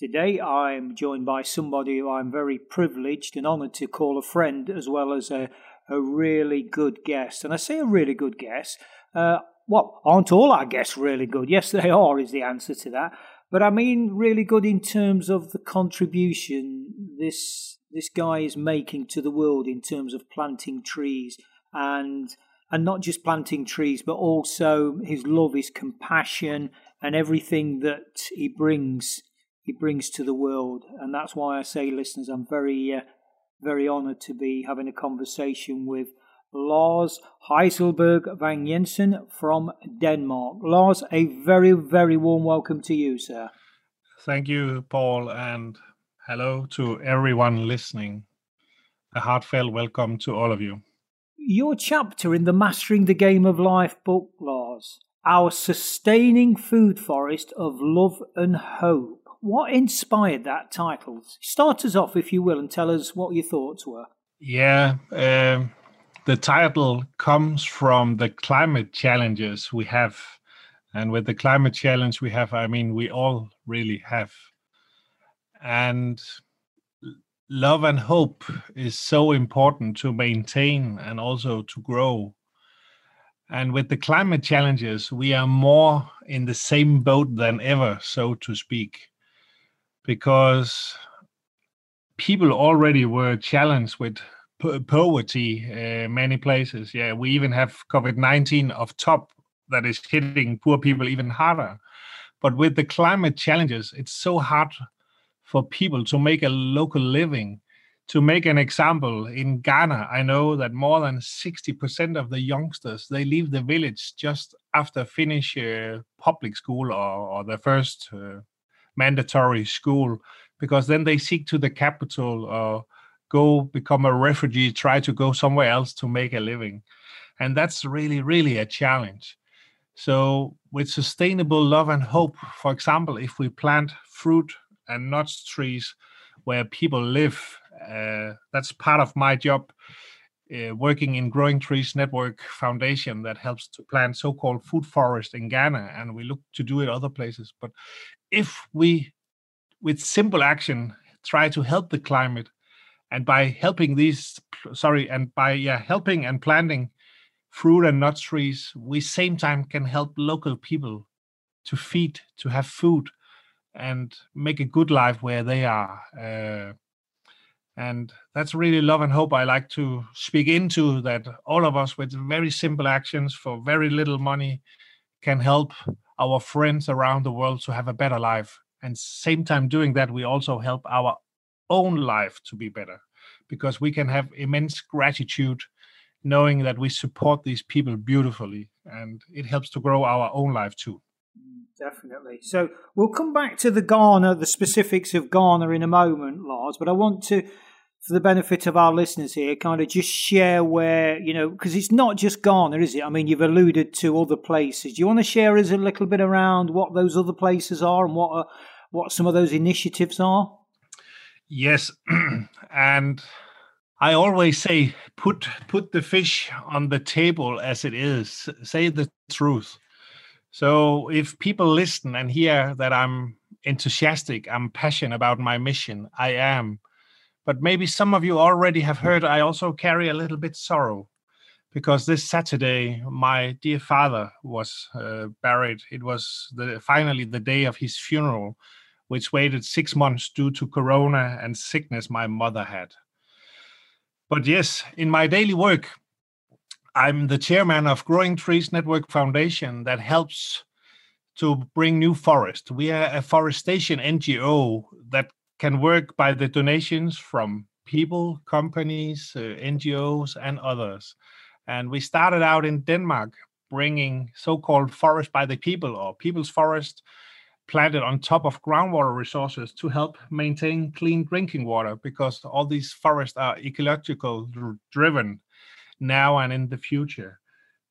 Today, I'm joined by somebody who I'm very privileged and honoured to call a friend, as well as a, a really good guest. And I say a really good guest uh, well, aren't all our guests really good? Yes, they are, is the answer to that. But I mean, really good in terms of the contribution this this guy is making to the world in terms of planting trees and and not just planting trees, but also his love, his compassion, and everything that he brings he brings to the world. And that's why I say, listeners, I'm very uh, very honoured to be having a conversation with Lars Heiselberg Van Jensen from Denmark. Lars, a very, very warm welcome to you, sir. Thank you, Paul, and hello to everyone listening. A heartfelt welcome to all of you. Your chapter in the Mastering the Game of Life book, Lars, Our Sustaining Food Forest of Love and Hope. What inspired that title? Start us off, if you will, and tell us what your thoughts were. Yeah, um, the title comes from the climate challenges we have. And with the climate challenge we have, I mean, we all really have. And love and hope is so important to maintain and also to grow. And with the climate challenges, we are more in the same boat than ever, so to speak, because people already were challenged with poverty uh, many places. Yeah, we even have COVID nineteen of top that is hitting poor people even harder. But with the climate challenges, it's so hard for people to make a local living. To make an example, in Ghana, I know that more than 60% of the youngsters they leave the village just after finish uh, public school or, or the first uh, mandatory school, because then they seek to the capital or go become a refugee, try to go somewhere else to make a living. And that's really, really a challenge. So, with sustainable love and hope, for example, if we plant fruit and nuts trees where people live, uh, that's part of my job. Uh, working in Growing Trees Network Foundation that helps to plant so-called food forest in Ghana, and we look to do it other places. But if we, with simple action, try to help the climate, and by helping these sorry and by yeah helping and planting fruit and nut trees we same time can help local people to feed to have food and make a good life where they are uh, and that's really love and hope i like to speak into that all of us with very simple actions for very little money can help our friends around the world to have a better life. And same time doing that we also help our own life to be better. Because we can have immense gratitude knowing that we support these people beautifully and it helps to grow our own life too. Definitely. So we'll come back to the ghana the specifics of ghana in a moment lars but i want to for the benefit of our listeners here kind of just share where you know because it's not just ghana is it i mean you've alluded to other places do you want to share us a little bit around what those other places are and what are, what some of those initiatives are Yes, and I always say put put the fish on the table as it is. Say the truth. So if people listen and hear that I'm enthusiastic, I'm passionate about my mission, I am. But maybe some of you already have heard I also carry a little bit sorrow because this Saturday my dear father was uh, buried. It was the finally the day of his funeral which waited six months due to corona and sickness my mother had. But yes, in my daily work, I'm the chairman of Growing Trees Network Foundation that helps to bring new forest. We are afforestation NGO that can work by the donations from people, companies, uh, NGOs, and others. And we started out in Denmark bringing so called forest by the people or people's forest planted on top of groundwater resources to help maintain clean drinking water because all these forests are ecological driven now and in the future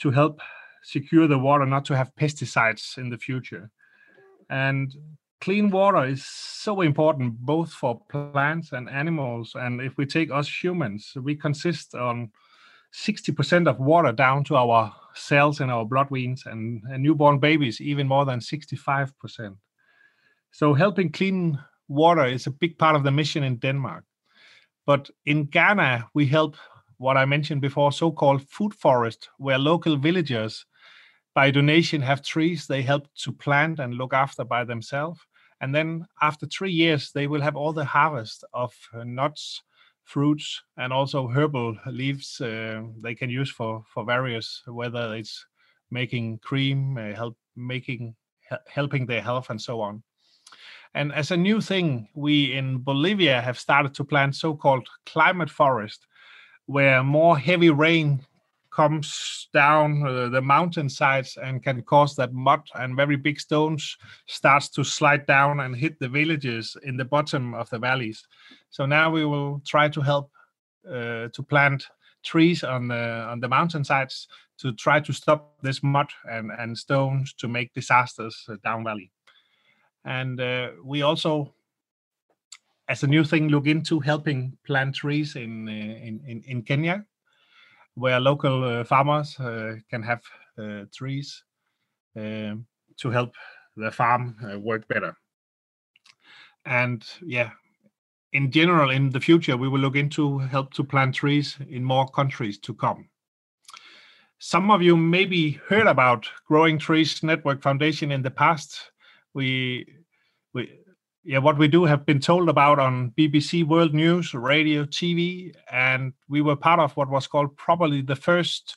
to help secure the water not to have pesticides in the future and clean water is so important both for plants and animals and if we take us humans we consist on 60% of water down to our cells in our blood veins and, and newborn babies even more than 65% so helping clean water is a big part of the mission in denmark. But in ghana we help what i mentioned before so-called food forest where local villagers by donation have trees they help to plant and look after by themselves. And then after three years they will have all the harvest of uh, nuts fruits and also herbal leaves uh, they can use for for various whether it's making cream uh, help making helping their health and so on. And as a new thing we in bolivia have started to plant so-called climate forest where more heavy rain comes down uh, the mountain sides and can cause that mud and very big stones starts to slide down and hit the villages in the bottom of the valleys. So now we will try to help uh, to plant trees on the on the mountain sides to try to stop this mud and and stones to make disasters down valley. And uh, we also as a new thing look into helping plant trees in uh, in, in, in Kenya where local uh, farmers uh, can have uh, trees um, to help the farm work better. And yeah, in general, in the future, we will look into help to plant trees in more countries to come. Some of you maybe heard about Growing Trees Network Foundation in the past. We we yeah, what we do have been told about on BBC World News, radio, TV, and we were part of what was called probably the first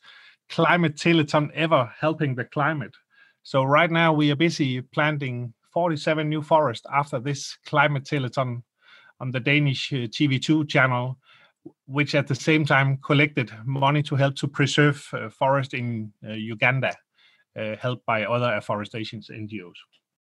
climate telethon ever helping the climate. So right now we are busy planting 47 new forests after this climate telethon on the Danish uh, TV2 channel, which at the same time collected money to help to preserve uh, forest in uh, Uganda, helped by other afforestation NGOs.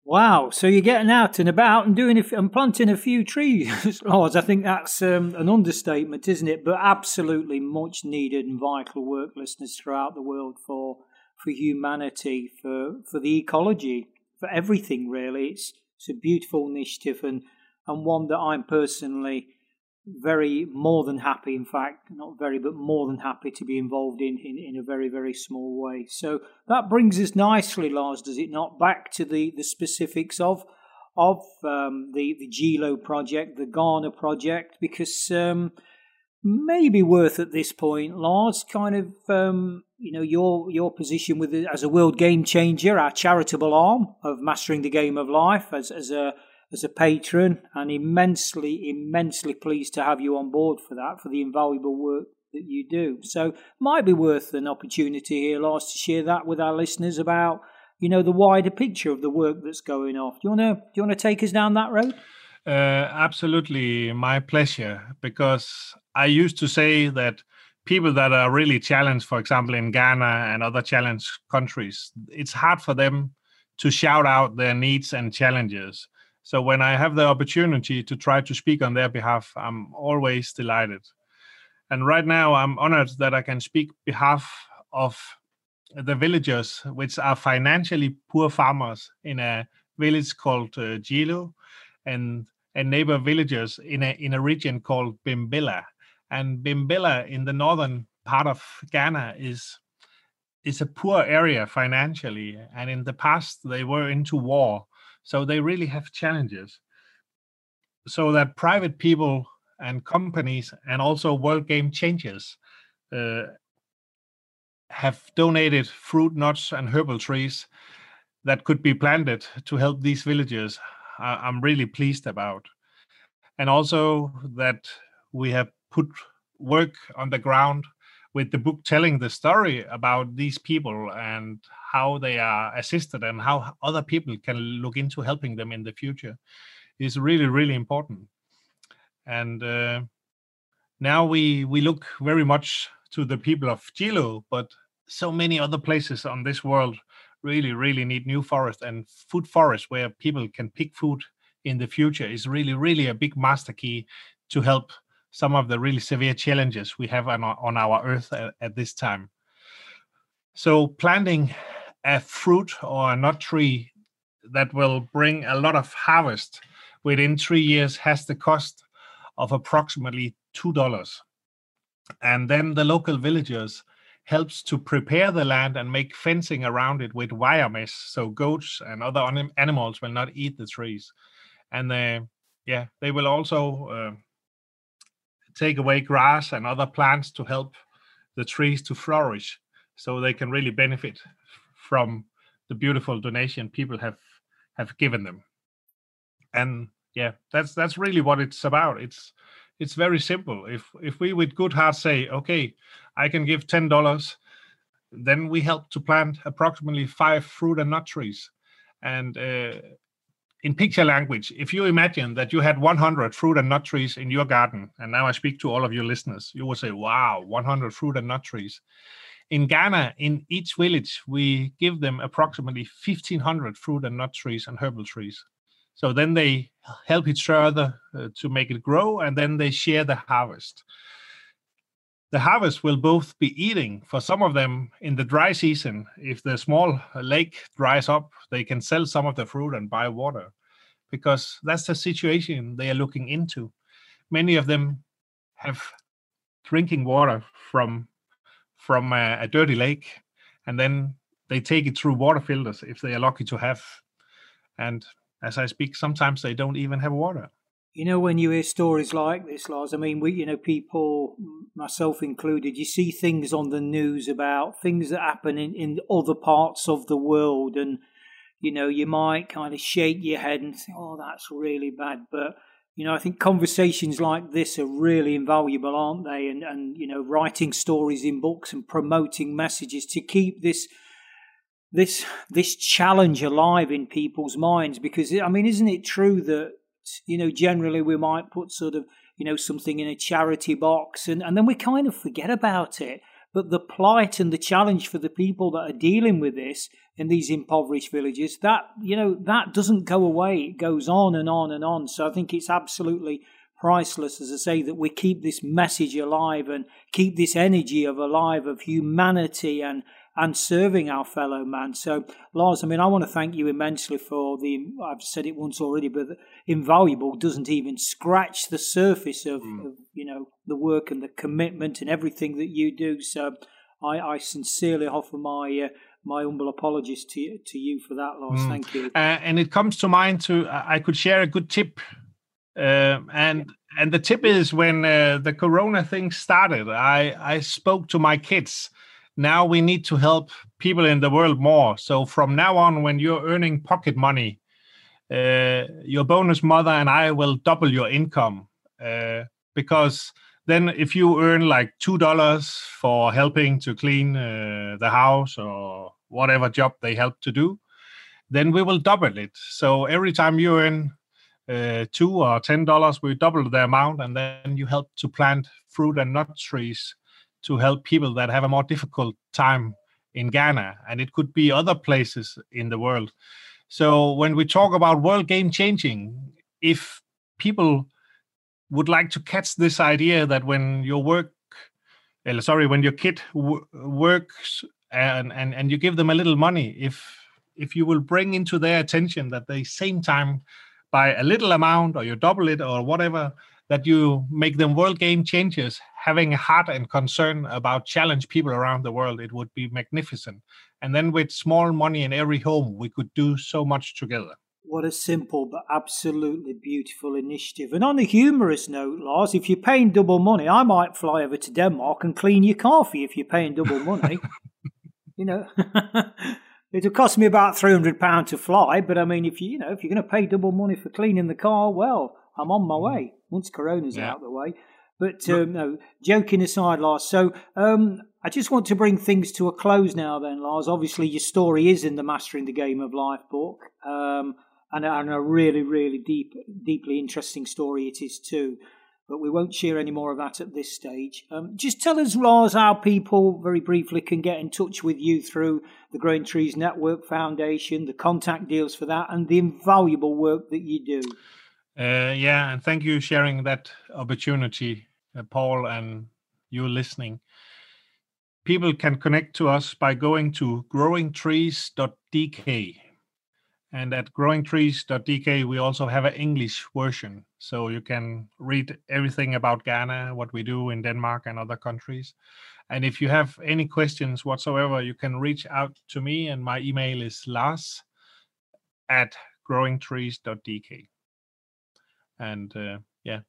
Wow! So you're getting out and about and doing and planting a few trees, Lars. I think that's um, an understatement, isn't it? But absolutely much needed and vital work, listeners throughout the world for for humanity, for for the ecology, for everything. Really, it's it's a beautiful initiative and and one that I'm personally very more than happy, in fact, not very, but more than happy to be involved in, in, in a very, very small way. So that brings us nicely, Lars, does it not, back to the, the specifics of of um, the, the Gilo project, the Ghana project, because um, maybe worth at this point, Lars, kind of um, you know your your position with as a world game changer, our charitable arm of mastering the game of life, as as a as a patron and immensely, immensely pleased to have you on board for that, for the invaluable work that you do. So might be worth an opportunity here, Lars, to share that with our listeners about, you know, the wider picture of the work that's going off. Do you wanna do you wanna take us down that road? Uh, absolutely, my pleasure. Because I used to say that people that are really challenged, for example, in Ghana and other challenged countries, it's hard for them to shout out their needs and challenges. So when I have the opportunity to try to speak on their behalf, I'm always delighted. And right now, I'm honored that I can speak behalf of the villagers, which are financially poor farmers in a village called uh, Gilo, and and neighbor villages in a in a region called Bimbilla. And Bimbilla in the northern part of Ghana is is a poor area financially, and in the past they were into war so they really have challenges. So that private people and companies and also World Game Changers uh, have donated fruit, nuts, and herbal trees that could be planted to help these villages. I'm really pleased about. And also that we have put work on the ground with the book telling the story about these people and how they are assisted and how other people can look into helping them in the future is really really important. And uh, now we we look very much to the people of Gilo, but so many other places on this world really really need new forest and food forest where people can pick food in the future is really really a big master key to help some of the really severe challenges we have on our, on our earth at, at this time. So planting a fruit or a nut tree that will bring a lot of harvest within three years has the cost of approximately two dollars, and then the local villagers helps to prepare the land and make fencing around it with wire mesh so goats and other animals will not eat the trees and uh, yeah they will also uh, take away grass and other plants to help the trees to flourish so they can really benefit from the beautiful donation people have have given them. And yeah that's that's really what it's about. It's it's very simple. If if we with good heart say okay i can give ten dollars then we help to plant approximately five fruit and nut trees. And uh, in picture language, if you imagine that you had 100 fruit and nut trees in your garden, and now I speak to all of your listeners, you will say, wow, 100 fruit and nut trees. In Ghana, in each village, we give them approximately 1,500 fruit and nut trees and herbal trees. So then they help each other uh, to make it grow, and then they share the harvest the harvest will both be eating for some of them in the dry season. If the small lake dries up, they can sell some of the fruit and buy water because that's the situation they are looking into. Many of them have drinking water from from a, a dirty lake and then they take it through water filters if they are lucky to have and as i speak sometimes they don't even have water you know, when you hear stories like this, Lars, I mean, we, you know, people, myself included, you see things on the news about things that happen in, in other parts of the world, and, you know, you might kind of shake your head and say, oh, that's really bad. But, you know, I think conversations like this are really invaluable, aren't they? And, and you know, writing stories in books and promoting messages to keep this this this challenge alive in people's minds because i mean isn't it true that you know, generally we might put sort of, you know, something in a charity box and, and then we kind of forget about it. But the plight and the challenge for the people that are dealing with this in these impoverished villages, that, you know, that doesn't go away. It goes on and on and on. So I think it's absolutely priceless, as I say, that we keep this message alive and keep this energy of alive of humanity and and serving our fellow man. So, Lars, I mean, I want to thank you immensely for the, I've said it once already, but invaluable doesn't even scratch the surface of, mm. of you know, the work and the commitment and everything that you do. So, I, I sincerely offer my, uh, my humble apologies to to you for that, Lars. Mm. Thank you. Uh, and it comes to mind to I could share a good tip, uh, and and the tip is when uh, the Corona thing started, I I spoke to my kids now we need to help people in the world more. So from now on, when you're earning pocket money, uh, your bonus mother and I will double your income uh, because then if you earn like two dollars for helping to clean uh, the house or whatever job they help to do, then we will double it. So every time you earn uh, two or ten dollars, we double the amount, and then you help to plant fruit and nut trees to help people that have a more difficult time in Ghana, and it could be other places in the world. So when we talk about world game changing, if people would like to catch this idea that when your work, uh, sorry, when your kid w- works and, and and you give them a little money, if if you will bring into their attention that they same time by a little amount or you double it or whatever that you make them world game changers having a heart and concern about challenge people around the world it would be magnificent and then with small money in every home we could do so much together what a simple but absolutely beautiful initiative. And on a humorous note, Lars, if you're paying double money, I might fly over to Denmark and clean your coffee if you're paying double money. you know, it'll cost me about three hundred pounds to fly, but I mean, if you you know if you're going to pay double money for cleaning the car, well, I'm on my mm. way once Corona's yeah. out of the way. But um, no, joking aside, Lars. So um, I just want to bring things to a close now. Then, Lars. Obviously, your story is in the Mastering the Game of Life book, um, and, and a really, really deep, deeply interesting story it is too but we won't share any more of that at this stage. Um, just tell us, Lars, how people very briefly can get in touch with you through the Growing Trees Network Foundation, the contact deals for that, and the invaluable work that you do. Uh, yeah, and thank you sharing that opportunity, uh, Paul, and you listening. People can connect to us by going to growingtrees.dk and at growingtrees.dk, we also have an English version. So you can read everything about Ghana, what we do in Denmark and other countries. And if you have any questions whatsoever, you can reach out to me. And my email is lars at growingtrees.dk. And uh, yeah,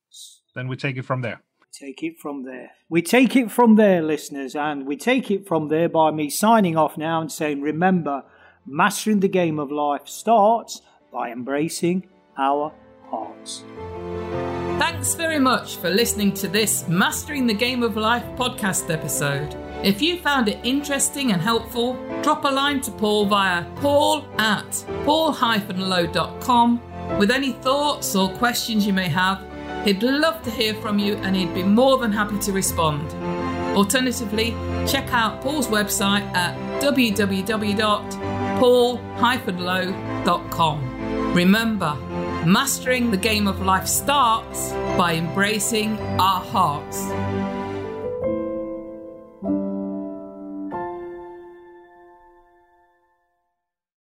then we take it from there. Take it from there. We take it from there, listeners. And we take it from there by me signing off now and saying, remember, Mastering the Game of Life starts by embracing our hearts. Thanks very much for listening to this Mastering the Game of Life podcast episode. If you found it interesting and helpful, drop a line to Paul via paul at paul-low.com with any thoughts or questions you may have. He'd love to hear from you and he'd be more than happy to respond. Alternatively, check out Paul's website at www.paul-low.com. Remember, mastering the game of life starts by embracing our hearts.